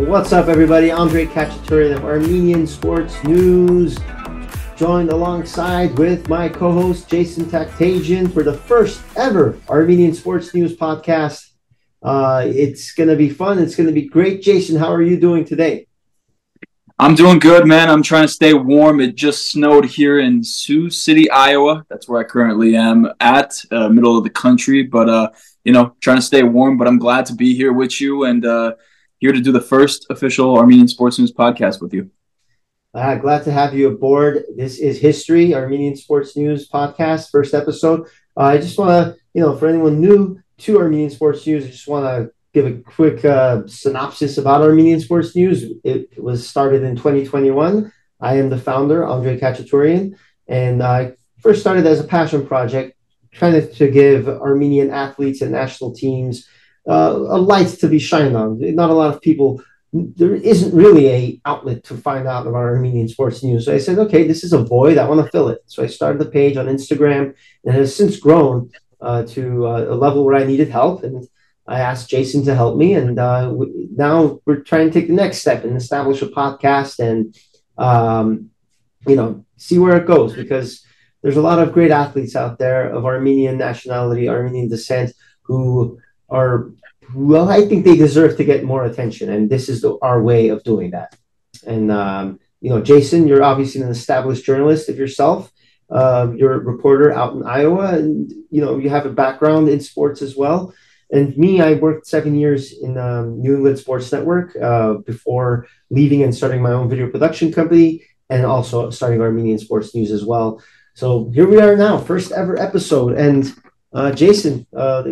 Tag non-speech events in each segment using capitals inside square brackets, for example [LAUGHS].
What's up, everybody? Andre Khatchaturian of Armenian Sports News, joined alongside with my co-host Jason Takhtadjian for the first ever Armenian Sports News podcast. Uh, it's going to be fun. It's going to be great. Jason, how are you doing today? I'm doing good, man. I'm trying to stay warm. It just snowed here in Sioux City, Iowa. That's where I currently am at, uh, middle of the country. But uh, you know, trying to stay warm. But I'm glad to be here with you and uh, here to do the first official Armenian Sports News podcast with you. Uh, glad to have you aboard. This is History Armenian Sports News podcast, first episode. Uh, I just want to, you know, for anyone new to Armenian Sports News, I just want to give a quick uh, synopsis about Armenian Sports News. It was started in 2021. I am the founder, Andre Khatchaturian, and I first started as a passion project, trying to, to give Armenian athletes and national teams uh, a light to be shined on. Not a lot of people. There isn't really a outlet to find out about Armenian sports news. So I said, okay, this is a void. I want to fill it. So I started the page on Instagram, and has since grown uh, to uh, a level where I needed help. And I asked Jason to help me, and uh, we, now we're trying to take the next step and establish a podcast and um, you know see where it goes because there's a lot of great athletes out there of Armenian nationality, Armenian descent who are well, I think they deserve to get more attention, and this is the, our way of doing that. And um, you know, Jason, you're obviously an established journalist of yourself. Uh, you're a reporter out in Iowa, and you know you have a background in sports as well. And me, I worked seven years in um, New England Sports Network uh, before leaving and starting my own video production company and also starting Armenian Sports News as well. So here we are now, first ever episode. And uh, Jason, uh,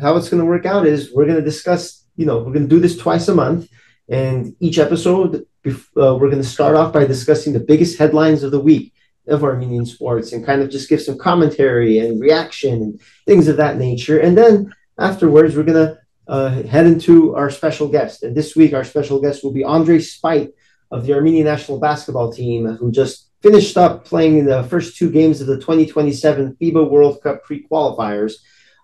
how it's going to work out is we're going to discuss, you know, we're going to do this twice a month. And each episode, uh, we're going to start off by discussing the biggest headlines of the week of Armenian sports and kind of just give some commentary and reaction and things of that nature. And then afterwards, we're going to uh, head into our special guest. And this week, our special guest will be Andre Spight of the Armenian national basketball team, who just finished up playing in the first two games of the 2027 FIBA World Cup pre qualifiers.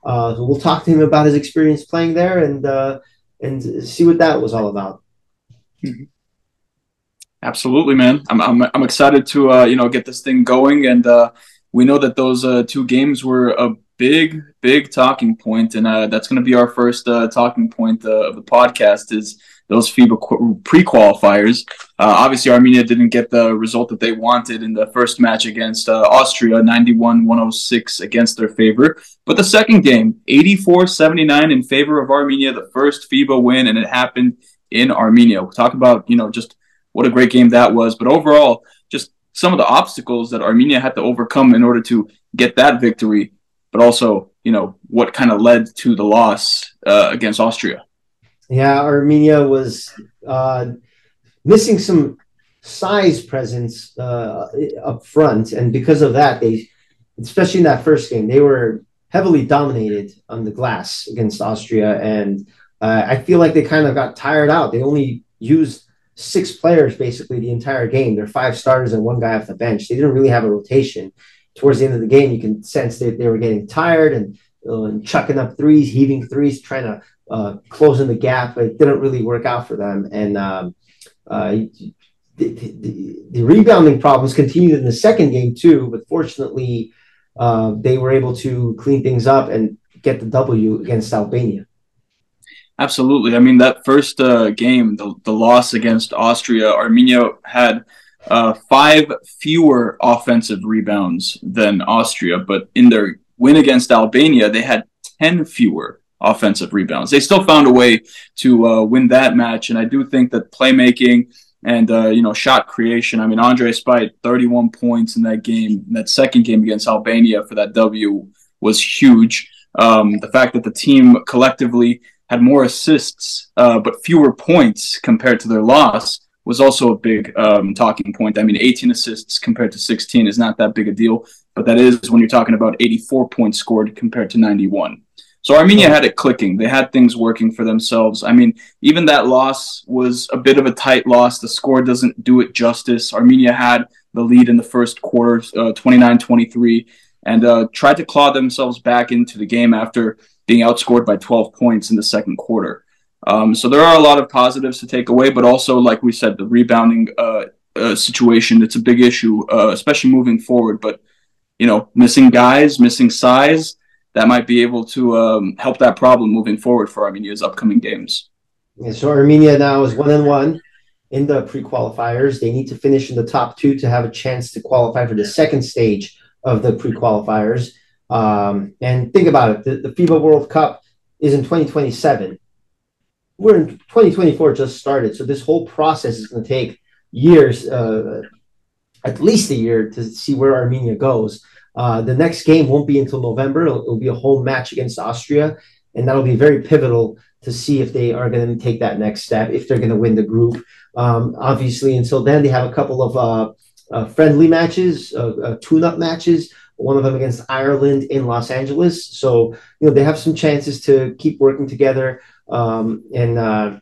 Uh, we'll talk to him about his experience playing there and uh, and see what that was all about. Mm-hmm. Absolutely, man. I'm, I'm, I'm excited to uh, you know get this thing going, and uh, we know that those uh, two games were a big, big talking point, and uh, that's going to be our first talking point of the podcast. Is those FIBA pre-qualifiers? Uh, obviously, Armenia didn't get the result that they wanted in the first match against uh, Austria, 91-106 against their favor. But the second game, 84-79 in favor of Armenia, the first FIBA win, and it happened in Armenia. We'll talk about you know just what a great game that was, but overall, just some of the obstacles that Armenia had to overcome in order to get that victory but also you know what kind of led to the loss uh, against Austria. Yeah, Armenia was uh, missing some size presence uh, up front, and because of that, they, especially in that first game, they were heavily dominated on the glass against Austria, and uh, I feel like they kind of got tired out. They only used six players basically the entire game. They're five starters and one guy off the bench. They didn't really have a rotation towards the end of the game, you can sense that they were getting tired and, uh, and chucking up threes, heaving threes, trying to uh, close in the gap. It didn't really work out for them. And um, uh, the, the, the, rebounding problems continued in the second game too. But fortunately, uh, they were able to clean things up and get the W against Albania. Absolutely. I mean, that first uh, game, the, the loss against Austria, Armenia had – uh, five fewer offensive rebounds than Austria, but in their win against Albania, they had 10 fewer offensive rebounds. They still found a way to uh, win that match, and I do think that playmaking and uh, you know shot creation. I mean, Andre Spight, 31 points in that game, in that second game against Albania for that W was huge. Um, the fact that the team collectively had more assists uh, but fewer points compared to their loss was also a big um, talking point. I mean, 18 assists compared to 16 is not that big a deal, but that is when you're talking about 84 points scored compared to 91. So Armenia had it clicking. They had things working for themselves. I mean, even that loss was a bit of a tight loss. The score doesn't do it justice. Armenia had the lead in the first quarter, uh, 29 23, and uh, tried to claw themselves back into the game after being outscored by 12 points in the second quarter. Um, so there are a lot of positives to take away, but also, like we said, the rebounding uh, uh, situation, it's a big issue, uh, especially moving forward. But, you know, missing guys, missing size, that might be able to um, help that problem moving forward for Armenia's upcoming games. Yeah, so Armenia now is one and one in the pre-qualifiers. They need to finish in the top two to have a chance to qualify for the second stage of the pre-qualifiers. Um, and think about it: the, the FIBA World Cup is in 2027. We're in 2024 just started, so this whole process is going to take years, uh, at least a year, to see where Armenia goes. Uh, the next game won't be until November. It'll, it'll, be a home match against Austria, and that'll be very pivotal to see if they are going to take that next step, if they're going to win the group. Um, obviously, until then, they have a couple of uh, uh, friendly matches, uh, uh, tune-up matches. One of them against Ireland in Los Angeles. So you know they have some chances to keep working together. Um, and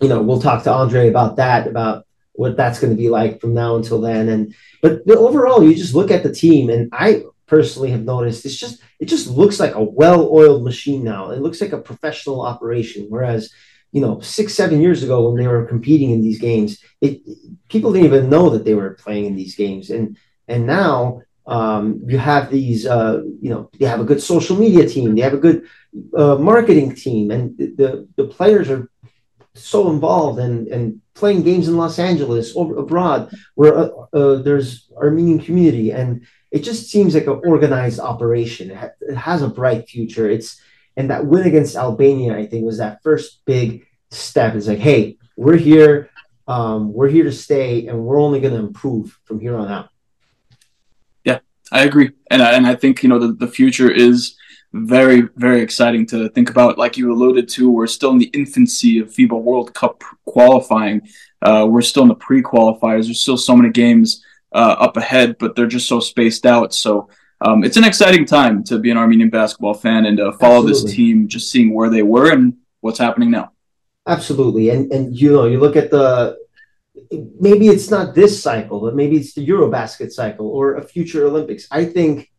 you know we'll talk to Andre about that, about what that's going to be like from now until then. And but the, overall, you just look at the team, and I personally have noticed it's just it just looks like a well-oiled machine now. It looks like a professional operation. Whereas, you know, six seven years ago when they were competing in these games, it people didn't even know that they were playing in these games, and and now um, you have these uh, you know they have a good social media team, they have a good uh, marketing team, and the the players are so involved and and playing games in Los Angeles or abroad where uh, uh, there's Armenian community and it just seems like an organized operation. It, ha- it, has a bright future. It's and that win against Albania, I think, was that first big step. It's like, hey, we're here, um, we're here to stay, and we're only going to improve from here on out. Yeah, I agree, and I, and I think you know the, the future is very very exciting to think about. Like you alluded to, we're still in the infancy of FIBA World Cup qualifying. Uh, we're still in the pre-qualifiers. There's still so many games uh, up ahead, but they're just so spaced out. So um, it's an exciting time to be an Armenian basketball fan and uh, follow Absolutely. this team, just seeing where they were and what's happening now. Absolutely, and and you know you look at the maybe it's not this cycle, but maybe it's the EuroBasket cycle or a future Olympics. I think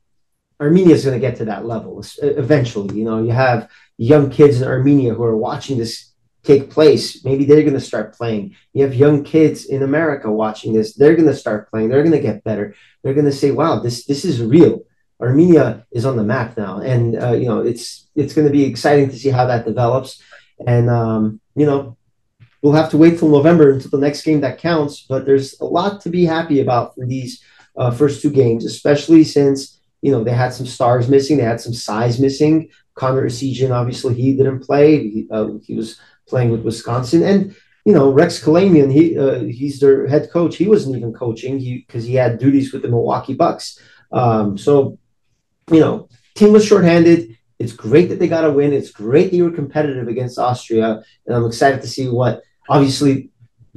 Armenia is going to get to that level eventually. You know, you have young kids in Armenia who are watching this take place. Maybe they're going to start playing. You have young kids in America watching this. They're going to start playing. They're going to get better. They're going to say, "Wow, this this is real." Armenia is on the map now, and uh, you know it's it's going to be exciting to see how that develops. And um, you know, we'll have to wait till November until the next game that counts. But there's a lot to be happy about for these uh, first two games, especially since you know they had some stars missing, they had some size missing. Connor Essegian, obviously, he didn't play. He, uh, he was playing with Wisconsin. And you know, Rex Kalamian, he uh, he's their head coach. He wasn't even coaching because he had duties with the Milwaukee Bucks. Um, so, you know, team was shorthanded. It's great that they got a win. It's great they were competitive against Austria, and I'm excited to see what. Obviously,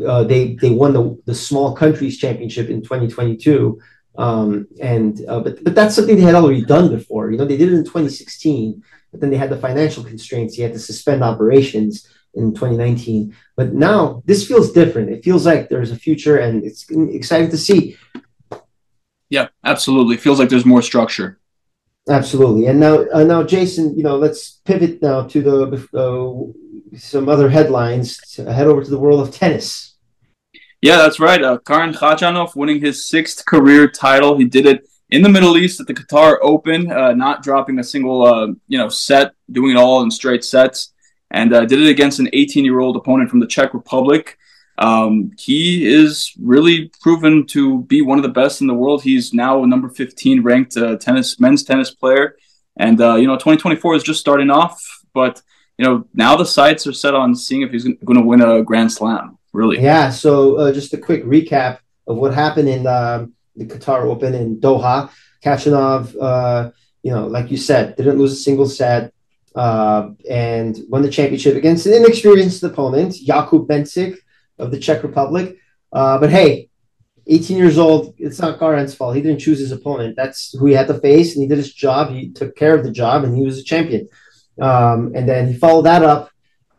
uh, they they won the the small countries championship in 2022. Um, and uh, but but that's something they had already done before. You know, they did it in 2016, but then they had the financial constraints. You had to suspend operations in 2019. But now this feels different. It feels like there's a future, and it's exciting to see. Yeah, absolutely. Feels like there's more structure. Absolutely. And now, uh, now, Jason, you know, let's pivot now to the uh, some other headlines. To head over to the world of tennis. Yeah, that's right. Uh, Karen Khachanov winning his sixth career title. He did it in the Middle East at the Qatar Open, uh, not dropping a single, uh, you know, set, doing it all in straight sets and uh, did it against an 18 year old opponent from the Czech Republic. Um, he is really proven to be one of the best in the world. He's now a number 15 ranked uh, tennis men's tennis player, and uh, you know 2024 is just starting off, but you know now the sights are set on seeing if he's going to win a Grand Slam. Really? Yeah. So uh, just a quick recap of what happened in um, the Qatar Open in Doha. Khachanov, uh, you know, like you said, didn't lose a single set uh, and won the championship against an inexperienced opponent, Jakub Mensik of the Czech Republic. Uh, but hey, 18 years old, it's not Karen's fault. He didn't choose his opponent. That's who he had to face, and he did his job. He took care of the job, and he was a champion. Um, and then he followed that up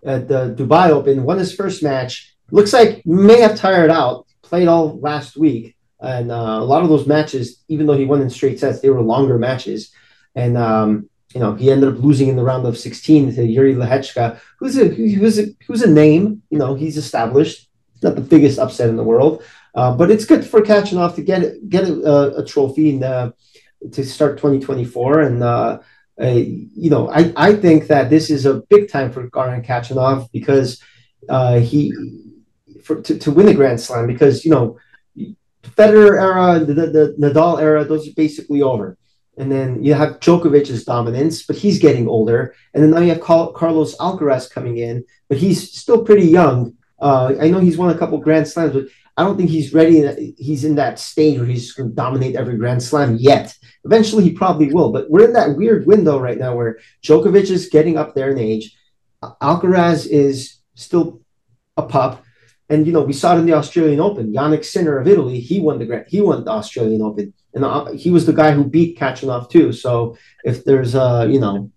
at the Dubai Open, won his first match. Looks like may have tired out, played all last week. And uh, a lot of those matches, even though he won in straight sets, they were longer matches. And um, you know, he ended up losing in the round of 16 to Jiri Lehecka, who's a who's a who's a name. You know, he's established. not the biggest upset in the world, uh, but it's good for Khachanov to get get a, a trophy in, uh, to start 2024. And uh, you know, I I think that this is a big time for Karen Khachanov because uh, he for to, to win a Grand Slam because you know. Federer era, the, the, the Nadal era, those are basically over and then you have Djokovic's dominance, but he's getting older. And then now you have Carlos Alcaraz coming in, but he's still pretty young. Uh, I know he's won a couple Grand Slams, but I don't think he's ready. He's in that stage where he's going to dominate every Grand Slam yet. Eventually, he probably will. But we're in that weird window right now where Djokovic is getting up there in age. Alcaraz is still a pup. And you know, we saw it in the Australian Open. Jannik Sinner of Italy, he won the Grand, he won the Australian Open and uh, he was the guy who beat Khachanov too. So if there's uh, you know,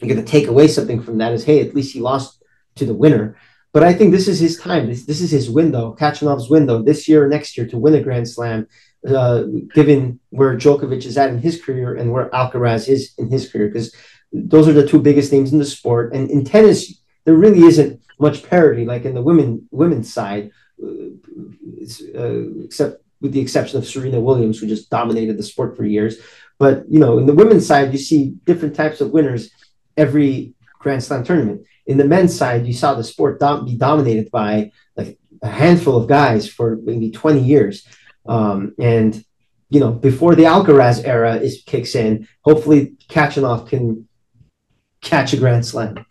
you're going to take away something from that is hey, at least he lost to the winner. But I think this is his time. This, this is his window, Khachanov's window this year next year to win a Grand Slam, uh, given where Djokovic is at in his career and where Alcaraz is in his career, because those are the two biggest names in the sport. And in tennis, there really isn't much parity, like in the women women's side, uh, except with the exception of Serena Williams, who just dominated the sport for years. But you know, in the women's side, you see different types of winners every Grand Slam tournament. In the men's side, you saw the sport dom- be dominated by like a handful of guys for maybe 20 years. Um, and you know, before the Alcaraz era is kicks in, hopefully Khachanov can catch a Grand Slam.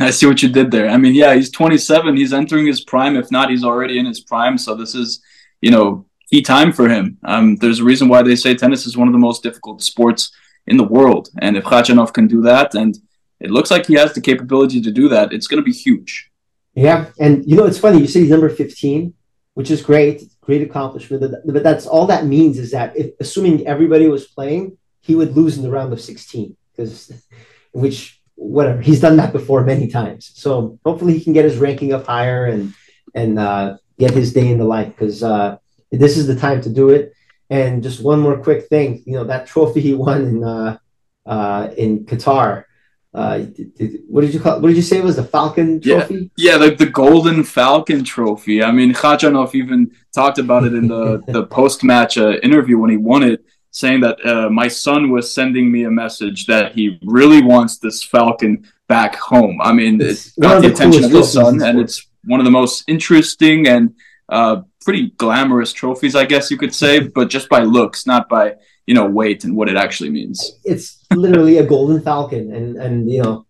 [LAUGHS] I see what you did there. I mean, yeah, he's 27. He's entering his prime. If not, he's already in his prime. So this is you know, key time for him. Um, there's a reason why they say tennis is one of the most difficult sports in the world. And if Khachanov can do that, and it looks like he has the capability to do that, it's going to be huge. Yeah. And, you know, it's funny. You say he's number 15, which is great, great accomplishment. But that's all that means is that if, assuming everybody was playing, he would lose in the round of 16, because, [LAUGHS] which, whatever, he's done that before many times. So hopefully he can get his ranking up higher and, and, uh, get his day in the life because uh, this is the time to do it. And just one more quick thing, you know, that trophy he won in uh, uh, in Qatar. Uh, did, what did you call? What did you say it was the Falcon Trophy? Yeah, yeah, the, the Golden Falcon Trophy. I mean, Khachanov even talked about it in the the post match uh, interview when he won it, saying that uh, my son was sending me a message that he really wants this Falcon back home. I mean, it's, it's got the, the attention of his son, and it's one of the most interesting and uh, pretty glamorous trophies, I guess you could say, [LAUGHS] but just by looks, not by you know weight and what it actually means. It's literally a golden falcon, and and you know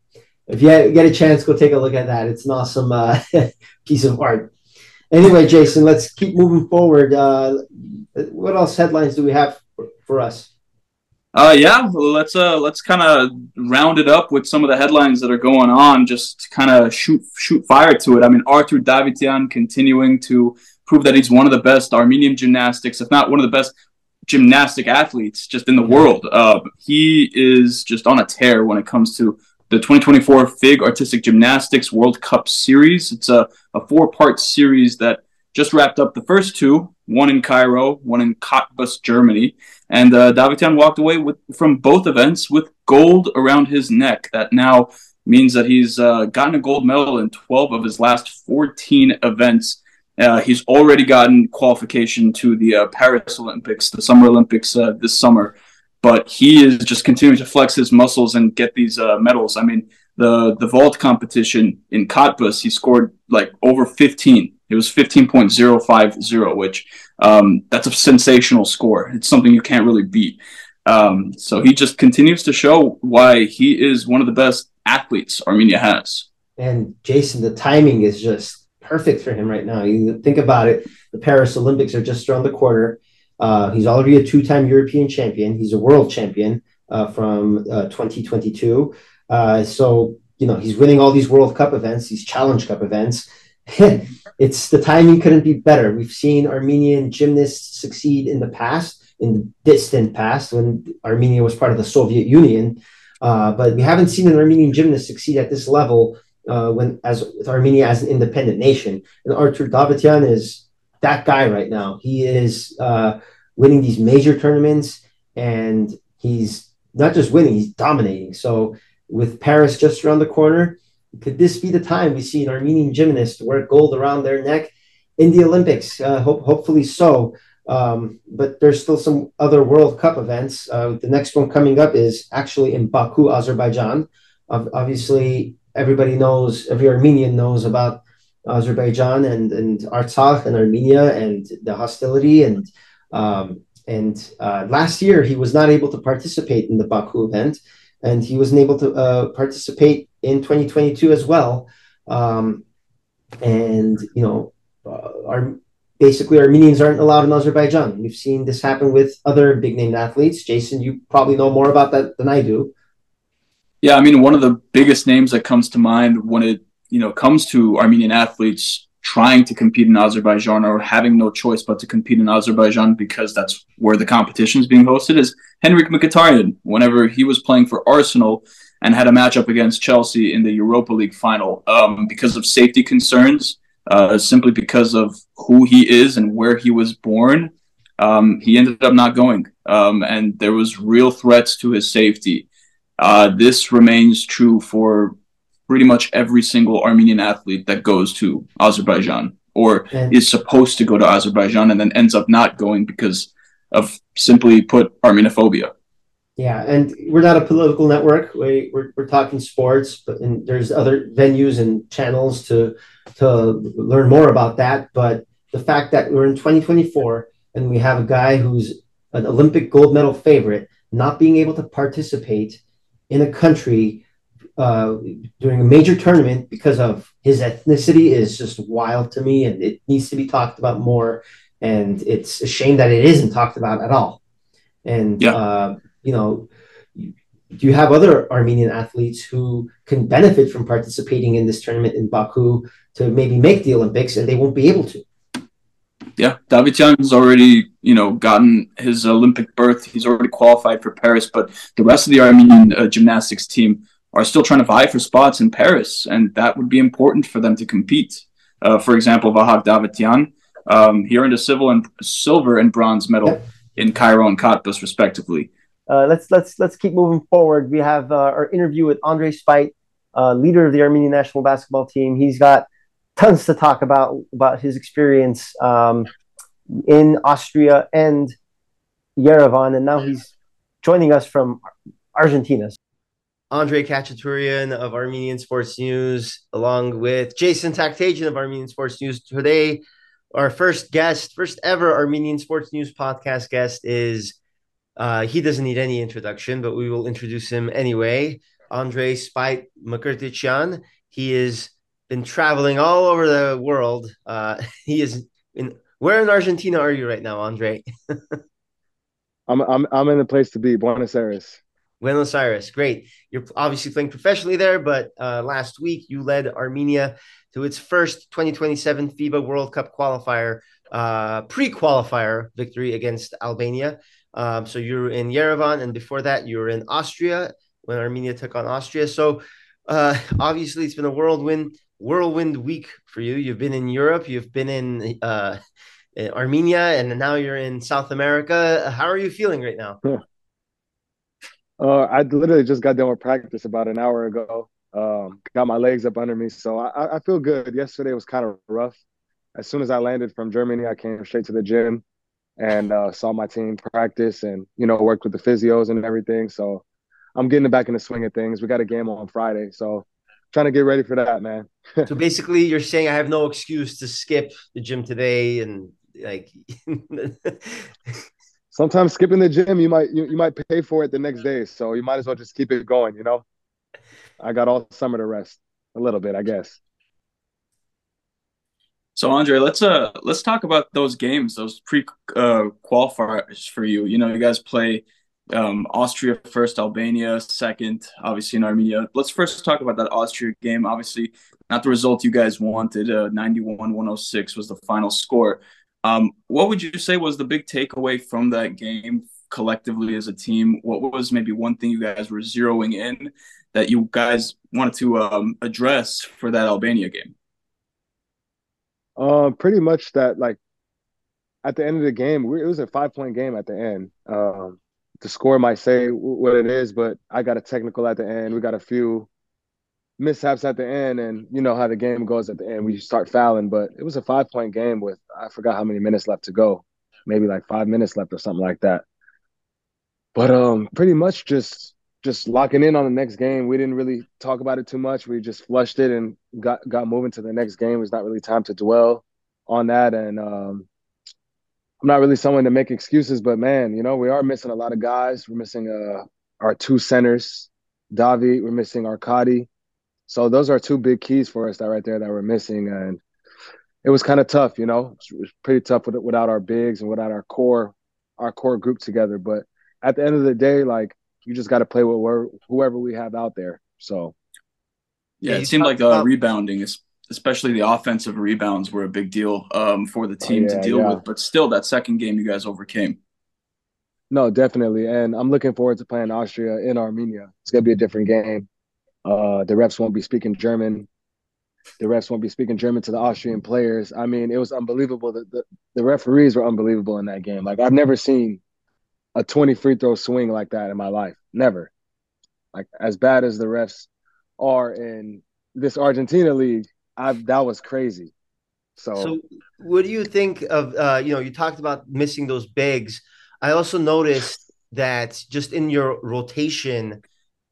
if you get a chance, go take a look at that. It's an awesome uh, [LAUGHS] piece of art. Anyway, Jason, let's keep moving forward. Uh, what else headlines do we have for, us? Uh, yeah, let's uh, let's kind of round it up with some of the headlines that are going on. Just kind of shoot shoot fire to it. I mean, Artur Davtyan continuing to prove that he's one of the best Armenian gymnastics, if not one of the best gymnastic athletes just in the world. Uh, he is just on a tear when it comes to the 2024 FIG Artistic Gymnastics World Cup Series. It's a, a four part series that just wrapped up the first two, one in Cairo, one in Cottbus, Germany. And uh, Davtyan walked away with from both events with gold around his neck. That now means that he's uh, gotten a gold medal in 12 of his last 14 events. Uh, he's already gotten qualification to the uh, Paris Olympics, the Summer Olympics uh, this summer. But he is just continuing to flex his muscles and get these uh, medals. I mean, the the vault competition in Cottbus, he scored like over 15 it was 15.050, which um, that's a sensational score. It's something you can't really beat. Um, so he just continues to show why he is one of the best athletes Armenia has. And Jason, the timing is just perfect for him right now. You think about it, the Paris Olympics are just around the corner. Uh, he's already a two time European champion, he's a world champion uh, from uh, 2022. Uh, so, you know, he's winning all these World Cup events, these Challenge Cup events. [LAUGHS] it's the timing couldn't be better. We've seen Armenian gymnasts succeed in the past, in the distant past, when Armenia was part of the Soviet Union. Uh, but we haven't seen an Armenian gymnast succeed at this level uh, when as with Armenia as an independent nation. And Artur Davtyan is that guy right now. He is uh, winning these major tournaments, and he's not just winning, he's dominating. So with Paris just around the corner, could this be the time we see an Armenian gymnast wear gold around their neck in the Olympics? Uh, hope, hopefully so. Um, but there's still some other World Cup events. Uh, the next one coming up is actually in Baku, Azerbaijan. Obviously, everybody knows, every Armenian knows about Azerbaijan and, and Artsakh and Armenia and the hostility. And um, and uh, last year, he was not able to participate in the Baku event, and he wasn't able to uh, participate in 2022 as well. Um, and you know, uh, our basically Armenians aren't allowed in Azerbaijan. We've seen this happen with other big name athletes. Jason, you probably know more about that than I do. Yeah, I mean, one of the biggest names that comes to mind when it you know comes to Armenian athletes trying to compete in Azerbaijan or having no choice but to compete in Azerbaijan because that's where the competition is being hosted is Henrik Mkhitaryan. Whenever he was playing for Arsenal and had a matchup against Chelsea in the Europa League final, um, because of safety concerns, uh, simply because of who he is and where he was born, um, he ended up not going, um, and there was real threats to his safety. Uh, this remains true for pretty much every single Armenian athlete that goes to Azerbaijan or is supposed to go to Azerbaijan and then ends up not going because of simply put Armenophobia. Yeah, and we're not a political network. We, we're, we're talking sports, but and there's other venues and channels to to learn more about that. But the fact that we're in 2024 and we have a guy who's an Olympic gold medal favorite not being able to participate in a country uh, during a major tournament because of his ethnicity is just wild to me, and it needs to be talked about more. And it's a shame that it isn't talked about at all. And yeah. uh, you know, do you have other Armenian athletes who can benefit from participating in this tournament in Baku to maybe make the Olympics, and they won't be able to? Yeah, Davtyan's already, you know, gotten his Olympic berth. He's already qualified for Paris, but the rest of the Armenian uh, gymnastics team are still trying to vie for spots in Paris, and that would be important for them to compete. Uh, for example, Vahak Davtyan, um, he earned a civil and silver and bronze medal in Cairo and Cottbus, respectively. Uh, let's let's let's keep moving forward. We have uh, our interview with Andre Spight, uh, leader of the Armenian national basketball team. He's got tons to talk about about his experience um, in Austria and Yerevan, and now he's joining us from Argentina. Andre Khatchaturian of Armenian Sports News, along with Jason Takhtadjian of Armenian Sports News. Today, our first guest, first ever Armenian Sports News podcast guest is, uh, he doesn't need any introduction, but we will introduce him anyway. Andre Spight Mkrtchyan. He has been traveling all over the world. Uh, [LAUGHS] he is in, where in Argentina are you right now, Andre? [LAUGHS] I'm, I'm, I'm in the place to be, Buenos Aires. Buenos Aires, great. You're obviously playing professionally there, but uh, last week you led Armenia to its first 2027 FIBA World Cup qualifier, uh, pre-qualifier victory against Albania. Um, so you're in Yerevan, and before that you were in Austria when Armenia took on Austria. So uh, [LAUGHS] obviously it's been a whirlwind whirlwind week for you. You've been in Europe, you've been in uh, Armenia, and now you're in South America. How are you feeling right now? Uh, I literally just got done with practice about an hour ago. Um, got my legs up under me, so I, I feel good. Yesterday was kind of rough. As soon as I landed from Germany, I came straight to the gym and uh, saw my team practice, and you know worked with the physios and everything. So I'm getting back in the swing of things. We got a game on Friday, so trying to get ready for that, man. [LAUGHS] so basically, you're saying I have no excuse to skip the gym today and like [LAUGHS] sometimes skipping the gym you might you, you might pay for it the next day so you might as well just keep it going you know i got all summer to rest a little bit i guess so andre let's uh let's talk about those games those pre uh qualifiers for you you know you guys play um, Austria first, Albania second, obviously in Armenia. Let's first talk about that Austria game. Obviously, not the result you guys wanted. Uh, 91 106 was the final score. Um, what would you say was the big takeaway from that game collectively as a team? What was maybe one thing you guys were zeroing in that you guys wanted to um, address for that Albania game? Uh, pretty much that like at the end of the game, we, it was a five point game at the end. Um, the score might say what it is, but I got a technical at the end. We got a few mishaps at the end, and you know how the game goes at the end. We start fouling, but it was a five point game with I forgot how many minutes left to go, maybe like five minutes left or something like that. But um, pretty much just just locking in on the next game. We didn't really talk about it too much. We just flushed it and got got moving to the next game. It was not really time to dwell on that, and um, I'm not really someone to make excuses, but man, you know, we are missing a lot of guys. We're missing uh, our two centers, Davi. We're missing Arkady. So those are two big keys for us that right there that we're missing, and it was kind of tough. You know, it was pretty tough with, without our bigs and without our core, our core group together. But at the end of the day, like you just got to play with whoever we have out there. So, yeah, it seemed like uh, rebounding is especially the offensive rebounds were a big deal um, for the team oh, yeah, to deal yeah. with. But still, that second game you guys overcame. No, definitely, and I'm looking forward to playing Austria in Armenia. It's gonna be a different game. Uh, the refs won't be speaking German. The refs won't be speaking German to the Austrian players. I mean, it was unbelievable. The, the, the referees were unbelievable in that game. Like I've never seen a 20 free throw swing like that in my life. Never. Like as bad as the refs are in this Argentina league, I that was crazy. So, so what do you think of? Uh, you know, you talked about missing those bigs. I also noticed that just in your rotation,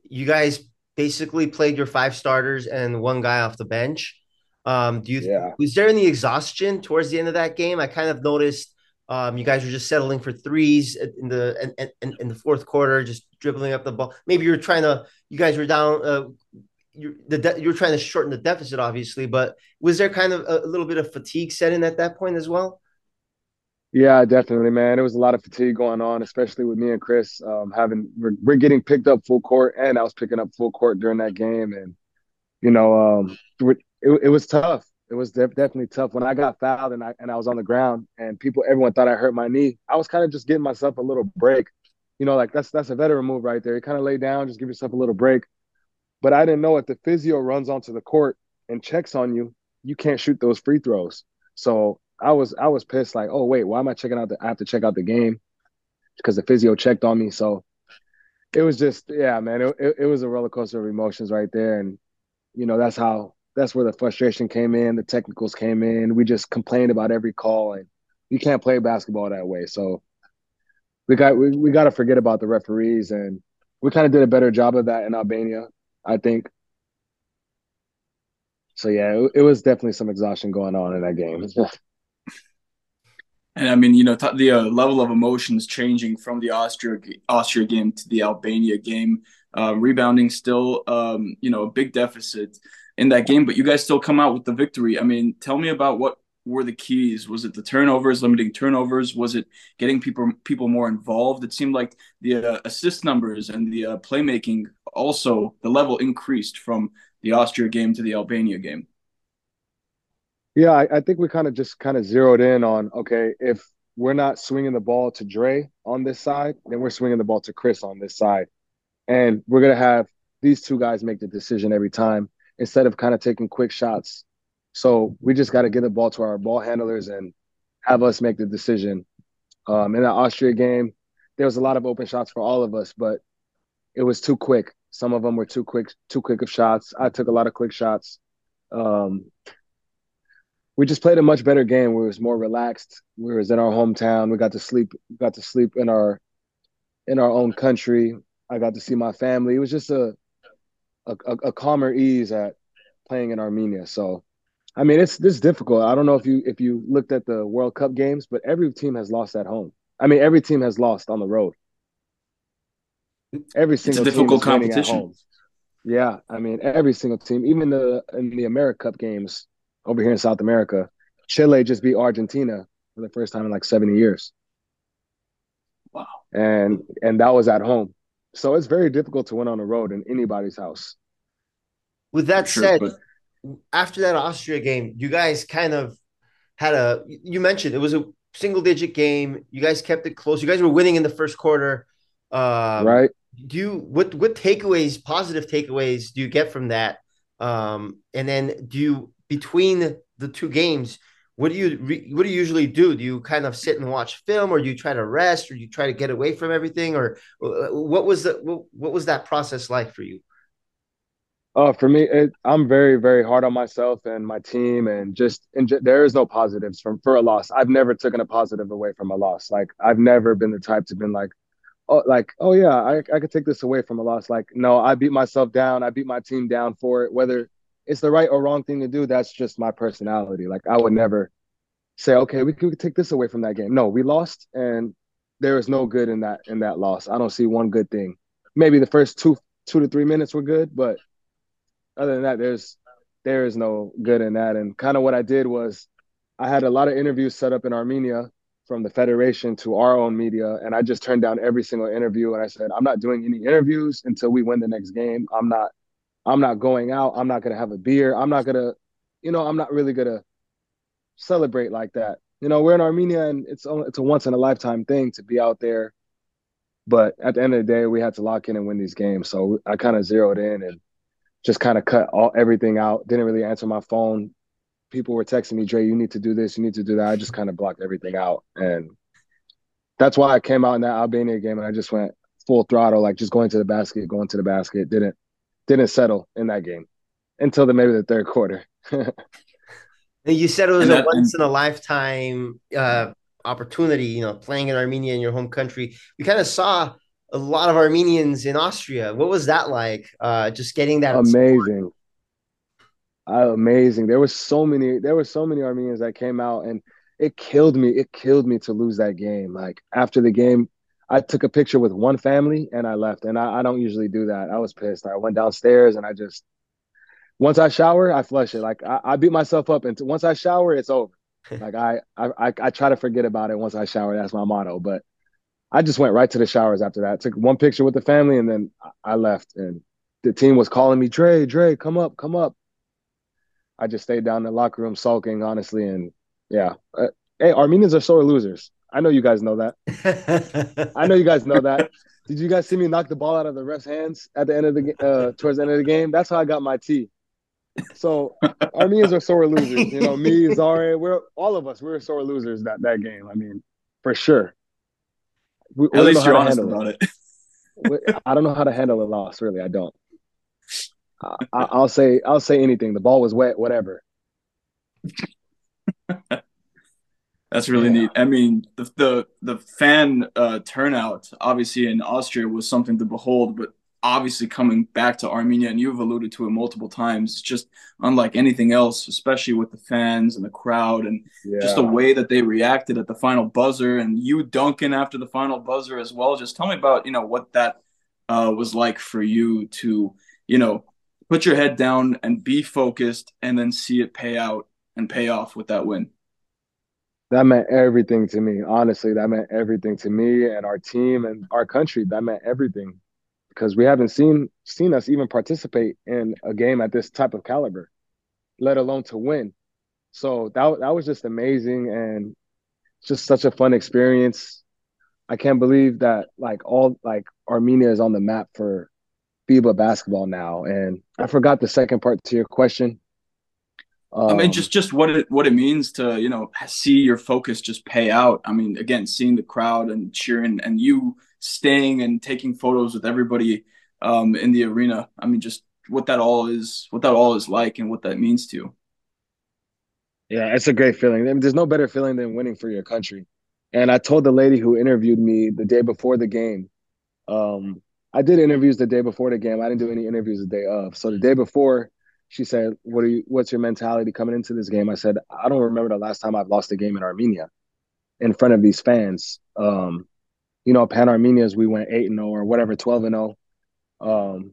you guys basically played your five starters and one guy off the bench. Um, do you? Yeah. Was there any exhaustion towards the end of that game? I kind of noticed um, you guys were just settling for threes in the in, in, in, the fourth quarter, just dribbling up the ball. Maybe you were trying to. You guys were down. Uh, you de- you were trying to shorten the deficit, obviously, but was there kind of a, a little bit of fatigue setting at that point as well? Yeah, definitely, man. It was a lot of fatigue going on, especially with me and Chris um, having we're, we're getting picked up full court, and I was picking up full court during that game, and you know, um, it, it was tough. It was de- definitely tough when I got fouled and I and I was on the ground, and people, everyone thought I hurt my knee. I was kind of just giving myself a little break, you know, like that's that's a veteran move right there. You kind of lay down, just give yourself a little break. But I didn't know if the physio runs onto the court and checks on you, you can't shoot those free throws. So I was I was pissed, like, oh wait, why am I checking out the I have to check out the game because the physio checked on me. So it was just yeah, man, it, it, it was a roller coaster of emotions right there. And you know, that's how that's where the frustration came in, the technicals came in. We just complained about every call and you can't play basketball that way. So we got we, we got to forget about the referees and we kind of did a better job of that in Albania, I think. So yeah, it, it was definitely some exhaustion going on in that game. [LAUGHS] And I mean, you know, t- the uh, level of emotions changing from the Austria Austria game to the Albania game. Uh, rebounding still, um, you know, a big deficit in that game, but you guys still come out with the victory. I mean, tell me about what were the keys? Was it the turnovers, limiting turnovers? Was it getting people people more involved? It seemed like the uh, assist numbers and the uh, playmaking also the level increased from the Austria game to the Albania game. Yeah, I, I think we kind of just kind of zeroed in on okay, if we're not swinging the ball to Dre on this side, then we're swinging the ball to Chris on this side, and we're gonna have these two guys make the decision every time instead of kind of taking quick shots. So we just got to get the ball to our ball handlers and have us make the decision. Um, in that Austria game, there was a lot of open shots for all of us, but it was too quick. Some of them were too quick, too quick of shots. I took a lot of quick shots. Um, we just played a much better game. We was more relaxed. We was in our hometown. We got to sleep. Got to sleep in our in our own country. I got to see my family. It was just a a, a calmer ease at playing in Armenia. So, I mean, it's this difficult. I don't know if you if you looked at the World Cup games, but every team has lost at home. I mean, every team has lost on the road. Every single it's a difficult competition. Yeah, I mean, every single team, even the in the America Cup games, over here in South America, Chile just beat Argentina for the first time in like 70 years. Wow. And and that was at home. So it's very difficult to win on the road in anybody's house. With that sure, said, but... after that Austria game, you guys kind of had a you mentioned it was a single digit game. You guys kept it close. You guys were winning in the first quarter. Um, right. Do you what what takeaways, positive takeaways do you get from that? Um, and then do you between the two games, what do you re- what do you usually do? Do you kind of sit and watch film, or do you try to rest, or do you try to get away from everything, or uh, what was the what, was that process like for you? Uh, for me, it, I'm very, very hard on myself and my team, and just and there is no positives from for a loss. I've never taken a positive away from a loss. Like I've never been the type to been like, oh, like oh yeah, I I could take this away from a loss. Like no, I beat myself down. I beat my team down for it, whether it's the right or wrong thing to do. That's just my personality. Like I would never say, okay, we could take this away from that game. No, we lost, and there is no good in that in that loss. I don't see one good thing. Maybe the first two two to three minutes were good, but other than that, there's there is no good in that. And kind of what I did was I had a lot of interviews set up in Armenia from the federation to our own media, and I just turned down every single interview. And I said, I'm not doing any interviews until we win the next game. I'm not I'm not going out. I'm not gonna have a beer. I'm not gonna, you know, I'm not really gonna celebrate like that. You know, we're in Armenia, and it's only, it's a once in a lifetime thing to be out there. But at the end of the day, we had to lock in and win these games. So I kind of zeroed in and just kind of cut all everything out. Didn't really answer my phone. People were texting me, Dre, you need to do this, you need to do that. I just kind of blocked everything out. And that's why I came out in that Albania game and I just went full throttle, like just going to the basket, going to the basket. Didn't didn't settle in that game until the maybe the third quarter. [LAUGHS] And you said it was that, a once in a lifetime uh, opportunity, you know, playing in Armenia in your home country. We kind of saw a lot of Armenians in Austria. What was that like? Uh, just getting that amazing, uh, amazing. There was so many. There were so many Armenians that came out, and it killed me. It killed me to lose that game. Like after the game, I took a picture with one family and I left. And I, I don't usually do that. I was pissed. I went downstairs and I just once I shower, I flush it. Like I, I beat myself up, and once I shower, it's over. [LAUGHS] like I, I, I try to forget about it once I shower. That's my motto. But I just went right to the showers after that. Took one picture with the family, and then I left. And the team was calling me, Dre, Dre, come up, come up. I just stayed down in the locker room sulking, honestly. And yeah, uh, hey, Armenians are sore losers. I know you guys know that. I know you guys know that. [LAUGHS] Did you guys see me knock the ball out of the ref's hands at the end of the uh, towards the end of the game? That's how I got my tee. So Armenians are sore losers. You know, me, [LAUGHS] Zare, we're all of us. We're sore losers that that game. I mean, for sure. We, At least you're honest about it. it. I don't know how to handle a loss. Really, I don't. I, will say I'll say anything. The ball was wet, whatever. [LAUGHS] That's really yeah. neat. I mean, the the the fan uh, turnout obviously in Austria was something to behold, but obviously coming back to Armenia, and you've alluded to it multiple times, it's just unlike anything else, especially with the fans and the crowd and yeah. just the way that they reacted at the final buzzer and you Duncan after the final buzzer as well. Just tell me about, you know, what that uh, was like for you to, you know, put your head down and be focused and then see it pay out and pay off with that win. That meant everything to me. Honestly, that meant everything to me and our team and our country. That meant everything because we haven't seen seen us even participate in a game at this type of caliber, let alone to win. So that that was just amazing and just such a fun experience. I can't believe that like all like Armenia is on the map for FIBA basketball now. And I forgot the second part to your question. Um, I mean, um, just just what it what it means to you know see your focus just pay out. I mean, again, seeing the crowd and cheering, and you staying and taking photos with everybody um, in the arena. I mean, just what that all is, what that all is like, and what that means to you. Yeah, it's a great feeling. I mean, there's no better feeling than winning for your country. And I told the lady who interviewed me the day before the game. Um, I did interviews the day before the game. I didn't do any interviews the day of. So the day before, she said, "What are you? What's your mentality coming into this game?" I said, "I don't remember the last time I've lost a game in Armenia in front of these fans. Um, you know, Pan Armenia's we went eight and zero oh or whatever, twelve and zero. Oh. Um,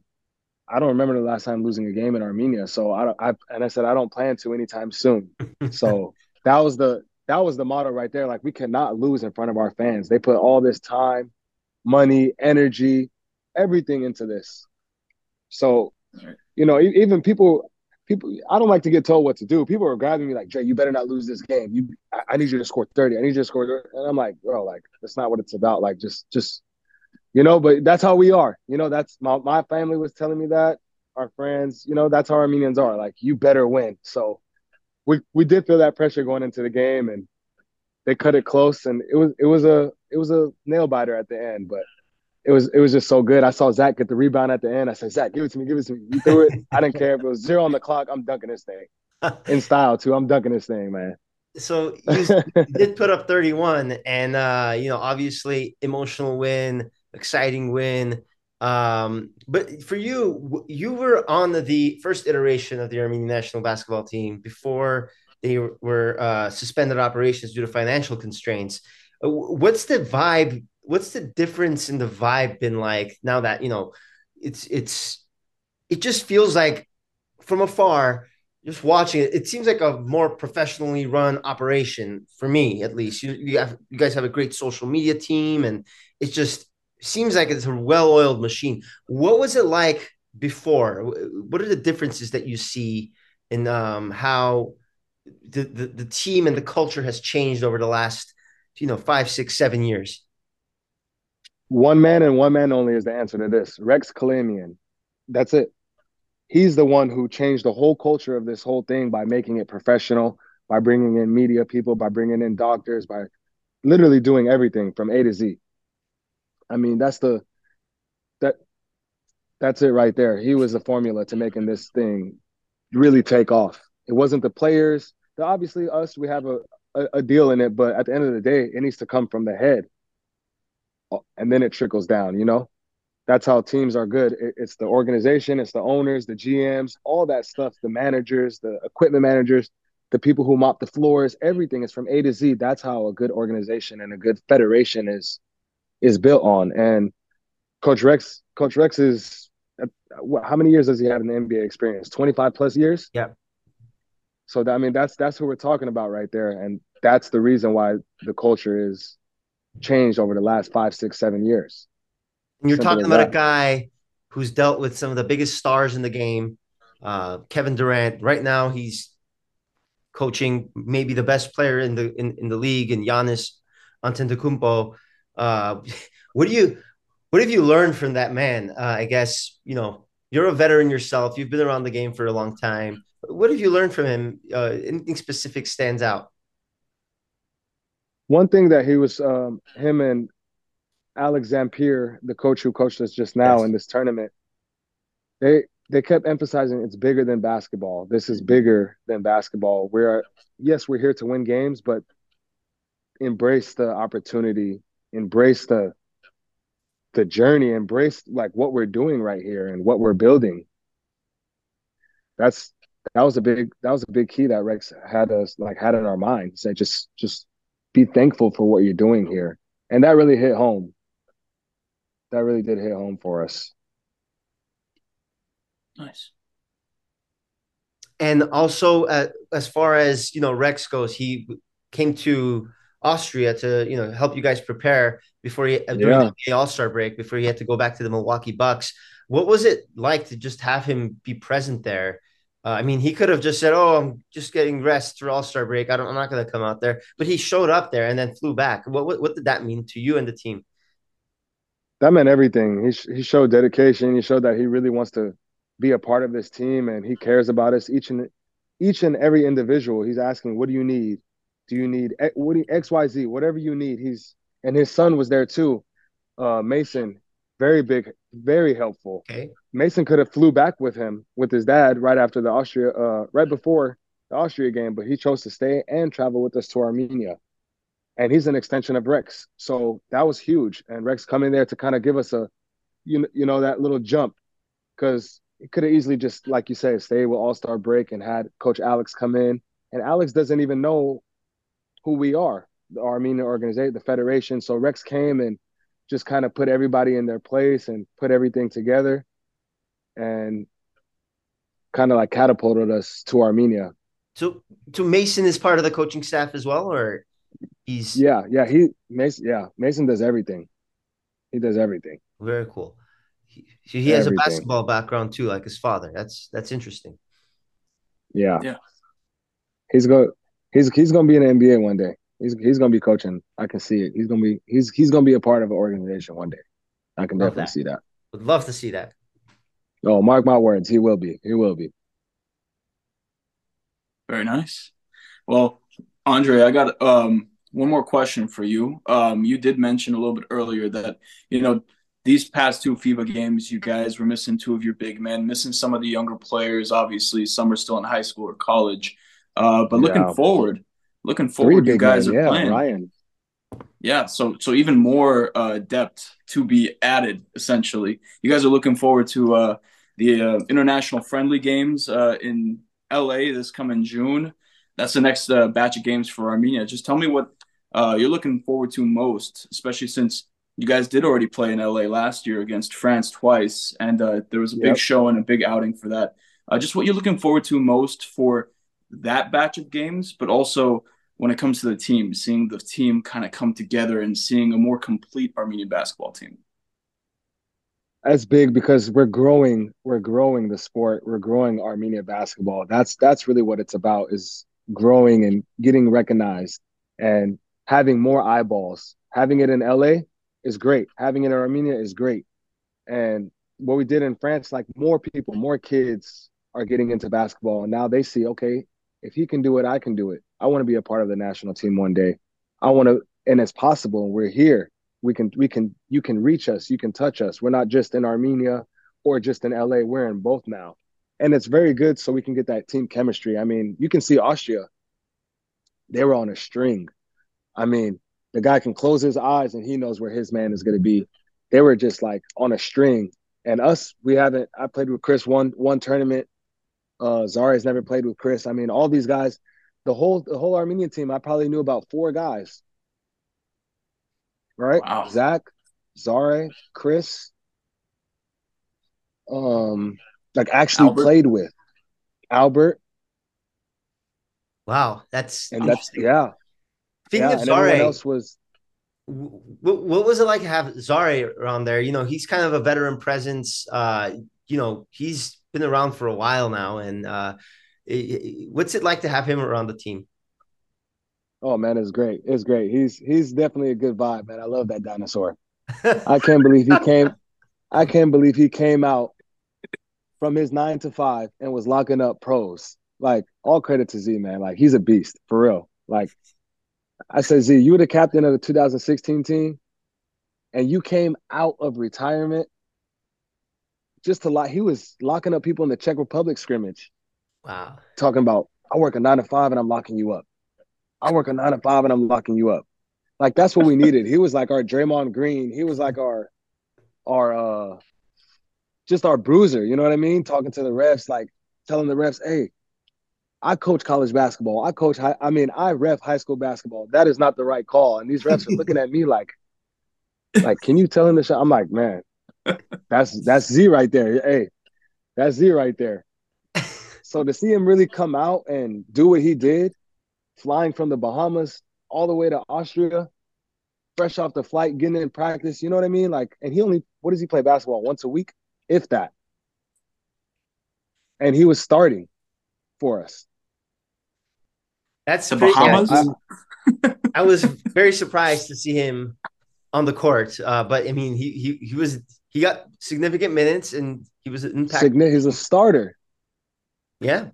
I don't remember the last time losing a game in Armenia. So I, I and I said I don't plan to anytime soon. [LAUGHS] so that was the that was the motto right there. Like we cannot lose in front of our fans. They put all this time, money, energy, everything into this. So, you know, even people people I don't like to get told what to do. People are grabbing me like, Jay, you better not lose this game. You I, need you to score 30. I need you to score 30. And I'm like, bro, like that's not what it's about. Like just just you know, but that's how we are. You know, that's my my family was telling me that. Our friends, you know, that's how Armenians are. Like, you better win. So we we did feel that pressure going into the game, and they cut it close, and it was it was a it was a nail biter at the end, but it was it was just so good. I saw Zach get the rebound at the end. I said, Zach, give it to me, give it to me. You threw it. I didn't care if it was zero on the clock. I'm dunking this thing [LAUGHS] in style too. I'm dunking this thing, man. So you did put up 31, and uh, you know, obviously, emotional win, exciting win. Um, but for you, you were on the, the first iteration of the Armenian national basketball team before they were uh, suspended operations due to financial constraints. Uh, what's the vibe? What's the difference in the vibe been like now that you know it's it's it just feels like from afar just watching it, it seems like a more professionally run operation for me, at least. You you, have, you guys have a great social media team, and it just seems like it's a well-oiled machine. What was it like before? What are the differences that you see in um, how the, the the team and the culture has changed over the last, you know, five, six, seven years? One man and one man only is the answer to this. Rex Kalamian. That's it he's the one who changed the whole culture of this whole thing by making it professional, by bringing in media people, by bringing in doctors, by literally doing everything from A to Z. I mean, that's the that that's it right there. He was the formula to making this thing really take off. It wasn't the players. Obviously, us we have a, a, a deal in it, but at the end of the day, it needs to come from the head, and then it trickles down. You know, that's how teams are good. It's the organization, it's the owners, the GMs, all that stuff, the managers, the equipment managers, the people who mop the floors, everything is from A to Z. That's how a good organization and a good federation is is built on. And Coach Rex, Coach Rex is uh, how many years does he have in the NBA experience? 25 plus years? Yeah. So that, I mean that's that's who we're talking about right there. And that's the reason why the culture is changed over the last five, six, seven years. And you're talking about that. a guy who's dealt with some of the biggest stars in the game. Uh, Kevin Durant. Right now, he's coaching maybe the best player in the in, in the league, and Giannis Antetokounmpo. Uh, [LAUGHS] what do you what have you learned from that man? Uh, I guess you know you're a veteran yourself. You've been around the game for a long time. What have you learned from him? Uh, anything specific stands out? One thing that he was um, him and Alex Zampier, the coach who coached us just now yes. in this tournament, they they kept emphasizing it's bigger than basketball. This is bigger than basketball. We're yes, we're here to win games, but embrace the opportunity, embrace the the journey, embrace like what we're doing right here and what we're building. That's that was a big that was a big key that Rex had us like had in our mind. Say just just be thankful for what you're doing here. And that really hit home that really did hit home for us. Nice. And also, uh, as far as you know, Rex goes, he came to Austria to you know help you guys prepare before he uh, during yeah. the All Star break before he had to go back to the Milwaukee Bucks. What was it like to just have him be present there? Uh, I mean, he could have just said, "Oh, I'm just getting rest through All Star break. I don't, I'm not going to come out there." But he showed up there and then flew back. What, what what did that mean to you and the team? that meant everything. He he showed dedication. He showed that he really wants to be a part of this team and he cares about us each and each and every individual. He's asking, "What do you need? Do you need what X Y Z? Whatever you need." He's and his son was there too, uh, Mason. Very big, very helpful. Okay. Mason could have flew back with him with his dad right after the Austria, uh, right before the Austria game, but he chose to stay and travel with us to Armenia and he's an extension of Rex. So that was huge. And Rex coming there to kind of give us a, you, you know, that little jump because he could have easily just, like you say, stayed with All Star break and had Coach Alex come in. And Alex doesn't even know who we are, the Armenian organization, the federation. So Rex came and just kind of put everybody in their place and put everything together and kind of like catapulted us to Armenia. So, so Mason is part of the coaching staff as well, or He's yeah, yeah. He Mason, yeah. Mason does everything. He does everything. Very cool. He, he has everything. a basketball background too, like his father. That's that's interesting. Yeah, yeah. He's go. He's he's gonna be in the NBA one day. He's he's gonna be coaching. I can see it. He's gonna be he's he's gonna be a part of an organization one day. I can love definitely that. see that. Would love to see that. Oh, mark my words. He will be. He will be. Very nice. Well, Andre, I got um, one more question for you. Um, you did mention a little bit earlier that you know these past two FIBA games, you guys were missing two of your big men, missing some of the younger players. Obviously, some are still in high school or college. Uh, but looking yeah. forward, looking forward, to you guys are yeah, playing. Ryan. Yeah, so so even more uh, depth to be added. Essentially, you guys are looking forward to uh, the uh, international friendly games uh, in LA this coming June. That's the next uh, batch of games for Armenia. Just tell me what uh, you're looking forward to most, especially since you guys did already play in LA last year against France twice, and uh, there was a big yep. show and a big outing for that. Uh, just what you're looking forward to most for that batch of games, but also when it comes to the team, seeing the team kind of come together and seeing a more complete Armenian basketball team. That's big because we're growing. We're growing the sport. We're growing Armenia basketball. That's that's really what it's about: is growing and getting recognized and having more eyeballs. Having it in LA is great. Having it in Armenia is great. And what we did in France, like more people, more kids are getting into basketball. And now they see, okay, if he can do it, I can do it. I want to be a part of the national team one day. I want to, and it's possible. We're here. We can, we can, you can reach us. You can touch us. We're not just in Armenia or just in LA. We're in both now. And it's very good so we can get that team chemistry. I mean, you can see Austria, they were on a string. I mean, the guy can close his eyes and he knows where his man is going to be. They were just like on a string. And us, we haven't. I played with Chris one one tournament. Uh, Zare's never played with Chris. I mean, all these guys, the whole the whole Armenian team, I probably knew about four guys. Right? Wow. Zach, Zare, Chris, um, like actually Albert. played with Albert. Wow, that's and that's yeah. Speaking yeah, of Zare, else was. What, what was it like to have Zare around there? You know, he's kind of a veteran presence. Uh, you know, he's been around for a while now, and uh, what's it like to have him around the team? Oh man, it's great. It's great. He's he's definitely a good vibe, man. I love that dinosaur. [LAUGHS] I can't believe he came. I can't believe he came out from his nine to five and was locking up pros. Like all credit to Z, man. Like he's a beast for real. Like I said, Z, you were the captain of the 2016 team, and you came out of retirement just to lock. He was locking up people in the Czech Republic scrimmage. Wow. Talking about, I work a nine to five and I'm locking you up. I work a nine to five and I'm locking you up. Like that's what we [LAUGHS] needed. he was like our Draymond Green. He was like our, our, uh, just our bruiser. You know what I mean? Talking to the refs, like telling the refs, "Hey, I coach college basketball. I coach high, I mean, I ref high school basketball. That is not the right call. And these refs are looking at me like, like, can you tell him the shot? I'm like, man, that's that's Z right there. Hey, that's Z right there. [LAUGHS] So to see him really come out and do what he did, flying from the Bahamas all the way to Austria, fresh off the flight, getting in practice, you know what I mean? Like, and he only what does he play basketball once a week, if that. And he was starting for us. That's the Bahamas. I, I, was very surprised to see him on the court, uh, but I mean, he he he was he got significant minutes and he was an impact. Sign- he's a starter. Yeah,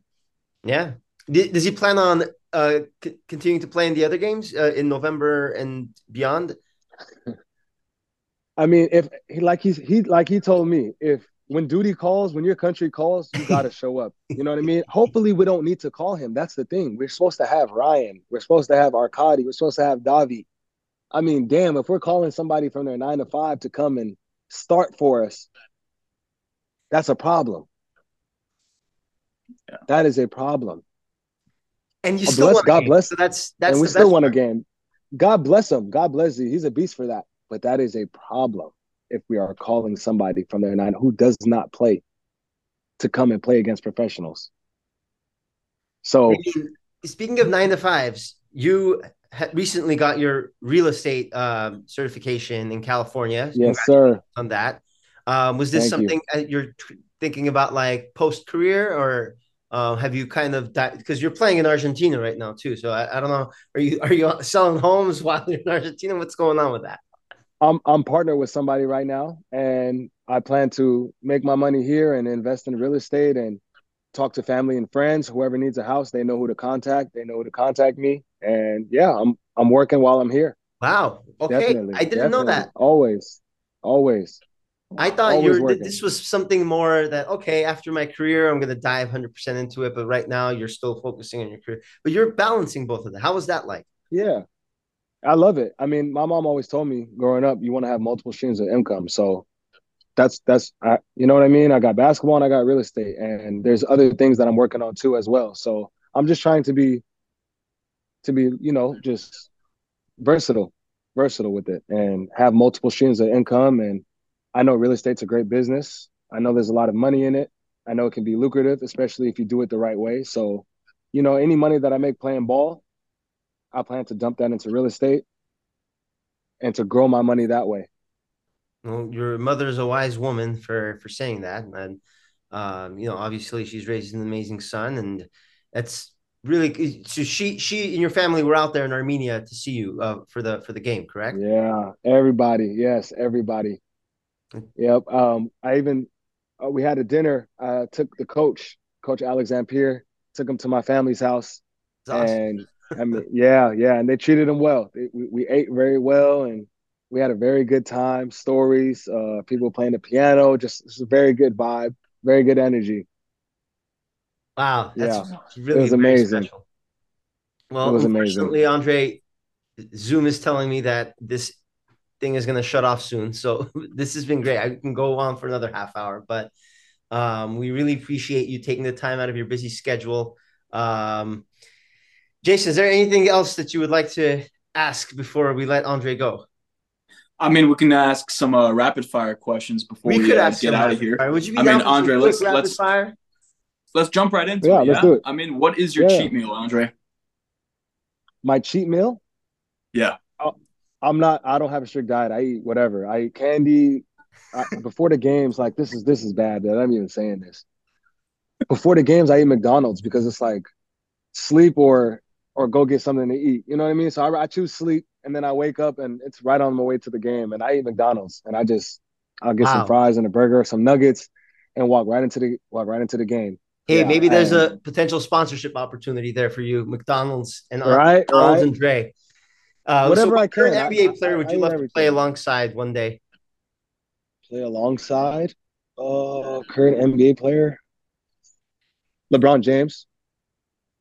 yeah. Does he plan on uh, c- continuing to play in the other games uh, in November and beyond? I mean, if he like he's he like he told me, if when duty calls, when your country calls, you got to [LAUGHS] show up. You know what I mean? Hopefully, we don't need to call him. That's the thing. We're supposed to have Ryan. We're supposed to have Arkady. We're supposed to have Davi. I mean, damn, if we're calling somebody from their nine to five to come and start for us, that's a problem. Yeah. That is a problem. And you still bless, God bless. So that's that's and we still want a game. God bless him. God bless you. He's a beast for that. But that is a problem if we are calling somebody from their nine who does not play to come and play against professionals. So, speaking of nine to fives, you recently got your real estate um, certification in California. Yes, sir. On that, um, was this Thank something you. you're thinking about, like post career, or uh, have you kind of because you're playing in Argentina right now too? So I, I don't know. Are you are you [LAUGHS] selling homes while you're in Argentina? What's going on with that? I'm I'm partnered with somebody right now, and I plan to make my money here and invest in real estate and talk to family and friends. Whoever needs a house, they know who to contact. They know who to contact me. And yeah, I'm I'm working while I'm here. Wow. Okay. Definitely, I didn't definitely. know that. Always. Always. I thought you were this was something more that okay, after my career, I'm gonna dive 100 percent into it, but right now you're still focusing on your career. But you're balancing both of them. How was that like? Yeah, I love it. I mean, my mom always told me growing up, you want to have multiple streams of income. So that's that's I, you know what I mean. I got basketball and I got real estate, and there's other things that I'm working on too as well. So I'm just trying to be to be you know just versatile, versatile with it, and have multiple streams of income and I know real estate's a great business. I know there's a lot of money in it. I know it can be lucrative, especially if you do it the right way. So, you know, any money that I make playing ball, I plan to dump that into real estate and to grow my money that way. Well, your mother's a wise woman for for saying that, and um, you know, obviously she's raised an amazing son, and that's really so. She she and your family were out there in Armenia to see you uh, for the for the game, correct? Yeah, everybody. Yes, everybody. Yep. Um, I even uh, we had a dinner. I took the coach, Coach Alex took him to my family's house, awesome. and I mean, yeah, yeah, and they treated him well. we, we ate very well, and we had a very good time. Stories, uh, people playing the piano, just, just a very good vibe, very good energy. Wow, that's yeah. really it was amazing. Special. Well, it was unfortunately, amazing. Andre, Zoom is telling me that this thing is going to shut off soon. So [LAUGHS] this has been great. I can go on for another half hour, but um, we really appreciate you taking the time out of your busy schedule. Um, Jason, is there anything else that you would like to ask before we let Andre go? I mean, we can ask some uh, rapid fire questions before we, we could uh, get out of here. Fire. Would you be I mean, Andre, let's let's fire? Let's jump right into yeah, it. Let's yeah, do it. I mean, what is your yeah. cheat meal, Andre? My cheat meal? Yeah. I'm not. I don't have a strict diet. I eat whatever. I eat candy. I, before the games, like this is this is bad. That I'm even saying this. Before the games, I eat McDonald's because it's like sleep or or go get something to eat. You know what I mean? So I, I choose sleep, and then I wake up and it's right on my way to the game, and I eat McDonald's, and I just I'll get wow. some fries and a burger, some nuggets, and walk right into the walk right into the game. Hey, yeah, maybe there's a potential sponsorship opportunity there for you, McDonald's and right, McDonald's right. and Dre. Uh, Whatever so I can. NBA I, player would you love to play alongside one day? Play alongside? Uh, current NBA player? LeBron James.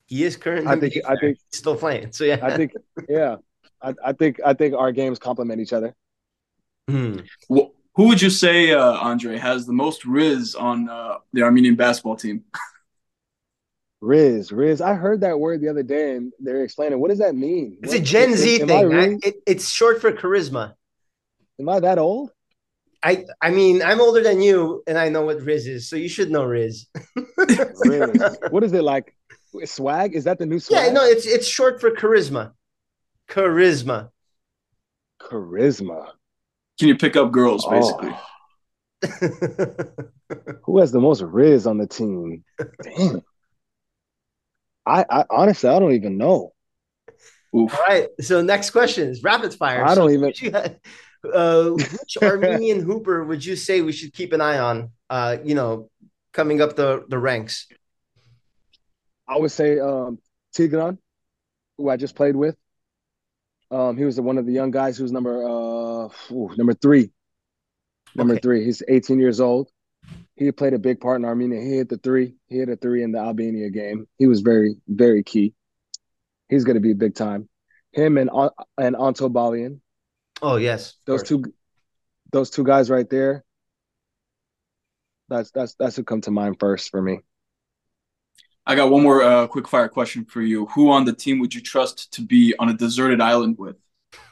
He is current. I think. I think He's still playing. So yeah. I think. Yeah. I, I think. I think our games complement each other. Hmm. Well, who would you say, uh, Andre, has the most riz on uh, the Armenian basketball team? Riz, Riz. I heard that word the other day, and they're explaining what does that mean. It's what, a Gen Z thing. Really? it, it's short for charisma. Am I that old? I I mean, I'm older than you, and I know what Riz is, so you should know Riz. [LAUGHS] Riz. What is it like? Swag? Is that the new swag? Yeah, no, it's it's short for charisma. Charisma. Charisma. Can you pick up girls, basically? Oh. [LAUGHS] Who has the most Riz on the team? Damn. I, I honestly, I don't even know. Oof. All right. So next question is rapid fire. I don't even. [LAUGHS] You, uh, which [LAUGHS] Armenian hooper would you say we should keep an eye on? Uh, you know, coming up the the ranks. I would say um, Tigran, who I just played with. Um, he was the, one of the young guys who was number uh, ooh, number three. Number okay. three. He's 18 years old he played a big part in Armenia. He hit the three. He hit a three in the Albania game. He was very, very key. He's going to be big time. Him and and Anto Balian. Oh yes, those two, those two guys right there. That's that's that's who come to mind first for me. I got one more uh, quick fire question for you. Who on the team would you trust to be on a deserted island with?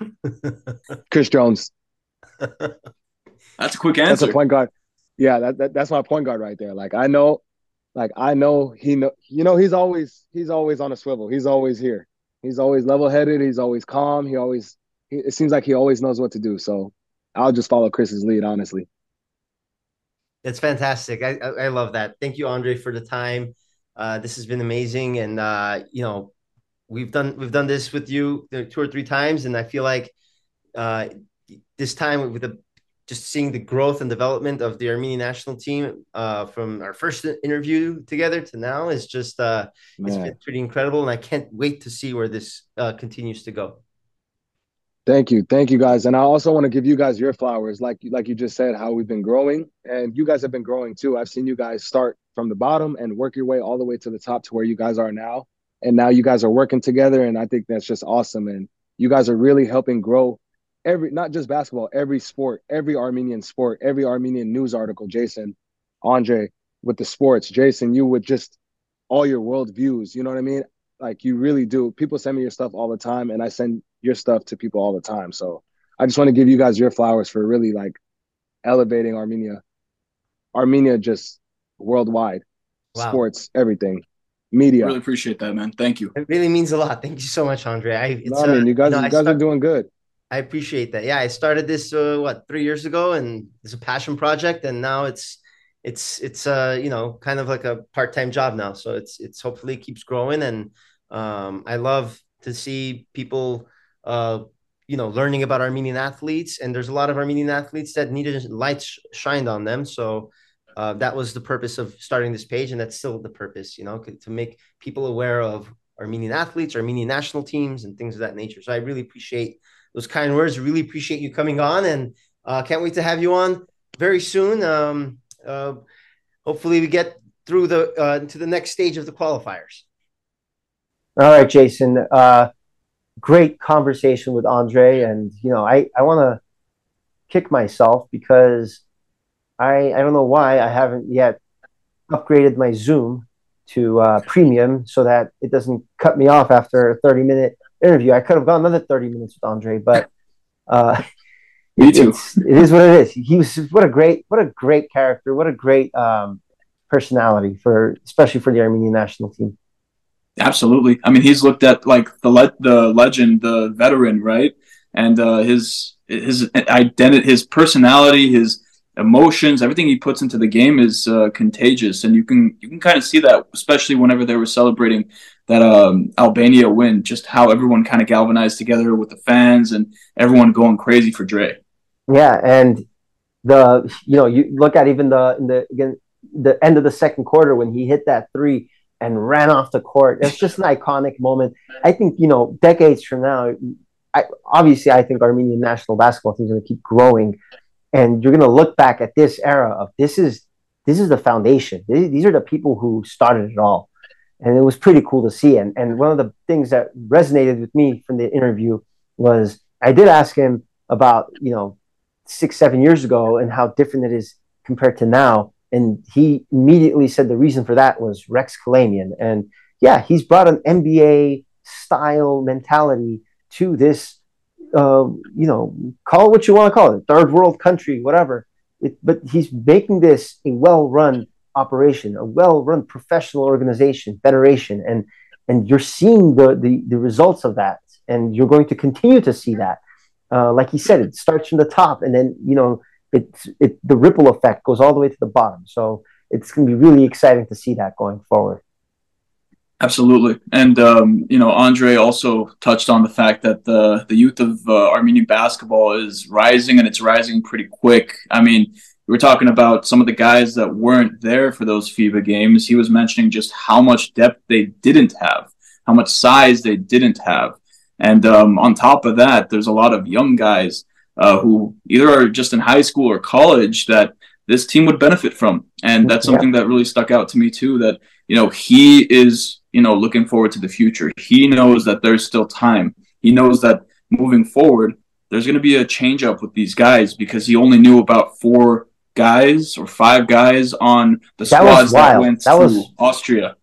[LAUGHS] Chris Jones. That's a quick answer. That's a point guard yeah, that, that that's my point guard right there. Like I know, like I know he know you know he's always he's always on a swivel. He's always here. He's always level headed. He's always calm. He always he, it seems like he always knows what to do. So I'll just follow Chris's lead, honestly. It's fantastic. I, I, I love that. Thank you, Andre, for the time. Uh, this has been amazing, and uh, you know, we've done we've done this with you two or three times, and I feel like uh, this time with the just seeing the growth and development of the Armenian national team uh, from our first interview together to now is just uh, it's been pretty incredible, and I can't wait to see where this uh, continues to go. Thank you, thank you guys, and I also want to give you guys your flowers, like like you just said, how we've been growing, and you guys have been growing too. I've seen you guys start from the bottom and work your way all the way to the top to where you guys are now, and now you guys are working together, and I think that's just awesome, and you guys are really helping grow every not just basketball, every sport, every Armenian sport, every Armenian news article. Jason, Andre, with the sports, Jason, you with just all your world views. You know what I mean? Like you really do. People send me your stuff all the time, and I send your stuff to people all the time. So I just want to give you guys your flowers for really like elevating Armenia, Armenia just worldwide, wow. sports, everything media. Really appreciate that, man. Thank you. It really means a lot. Thank you so much, Andre. I, it's, no, I mean, you guys, you, know, you guys start, are doing good. I appreciate that. Yeah, I started this uh, what three years ago, and it's a passion project, and now it's it's it's uh you know kind of like a part time job now. So it's it's hopefully keeps growing, and um, I love to see people uh you know learning about Armenian athletes, and there's a lot of Armenian athletes that needed lights shined on them. So uh, that was the purpose of starting this page, and that's still the purpose, you know, to make people aware of Armenian athletes, Armenian national teams, and things of that nature. So I really appreciate those kind words. Really appreciate you coming on, and uh, can't wait to have you on very soon. Um, uh, hopefully, we get through the uh, to the next stage of the qualifiers. All right, Jason. Uh, great conversation with Andre, and you know, I I want to kick myself because I I don't know why I haven't yet upgraded my Zoom to uh, premium so that it doesn't cut me off after a 30 minute interview. I could have gone another 30 minutes with Andre, but uh, [LAUGHS] me too. it is what it is. He was what a great, what a great character. What a great um, personality for, especially for the Armenian national team. Absolutely. I mean, he's looked at like the le- the legend, the veteran, right? And uh, his his identity, his personality, his emotions, everything he puts into the game is uh, contagious, and you can you can kind of see that, especially whenever they were celebrating that um, Albania win, just how everyone kind of galvanized together with the fans and everyone going crazy for Dre. Yeah, and the you know you look at even the in the again the end of the second quarter when he hit that three and ran off the court. It's just an iconic moment. I think you know decades from now, I, obviously I think Armenian national basketball team is going to keep growing, and you're going to look back at this era of this is this is the foundation. These are the people who started it all and it was pretty cool to see. And and one of the things that resonated with me from the interview was I did ask him about you know six seven years ago and how different it is compared to now, and he immediately said the reason for that was Rex Kalamian, and yeah, he's brought an NBA style mentality to this. Uh, you know, call it what you want to call it, third world country, whatever. It, but he's making this a well-run operation, a well-run professional organization, federation, and and you're seeing the, the the results of that, and you're going to continue to see that. Uh, like he said, it starts from the top, and then you know it it the ripple effect goes all the way to the bottom. So it's going to be really exciting to see that going forward. Absolutely, and um, you know, Andre also touched on the fact that the the youth of uh, Armenian basketball is rising, and it's rising pretty quick. I mean, we were talking about some of the guys that weren't there for those FIBA games. He was mentioning just how much depth they didn't have, how much size they didn't have. And um, on top of that, there's a lot of young guys uh, who either are just in high school or college that this team would benefit from. And that's something that really stuck out to me too, that, you know, he is, you know, looking forward to the future. He knows that there's still time. He knows that moving forward, there's going to be a change up with these guys because he only knew about four guys or five guys on the that squads that went that through was, Austria.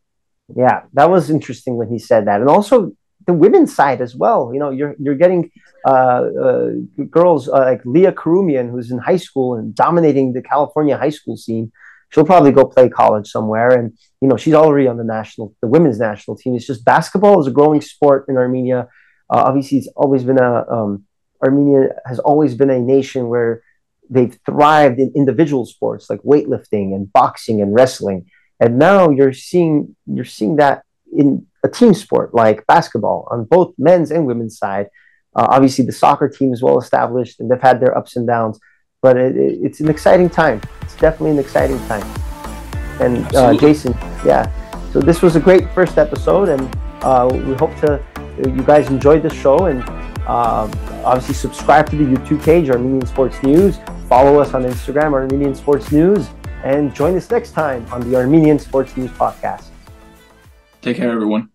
Yeah, that was interesting when he said that, and also the women's side as well. You know, you're you're getting uh, uh, girls uh, like Leah Karumian, who's in high school and dominating the California high school scene. She'll probably go play college somewhere, and you know she's already on the national, the women's national team. It's just basketball is a growing sport in Armenia. Uh, obviously, it's always been a um, Armenia has always been a nation where they've thrived in individual sports like weightlifting and boxing and wrestling and now you're seeing you're seeing that in a team sport like basketball on both men's and women's side uh, obviously the soccer team is well established and they've had their ups and downs but it, it, it's an exciting time. It's definitely an exciting time. And uh, Jason, yeah. So this was a great first episode, and uh, we hope to you guys enjoyed the show and um, obviously subscribe to the YouTube page, Armenian Sports News. Follow us on Instagram, Armenian Sports News, and join us next time on the Armenian Sports News Podcast. Take care, everyone.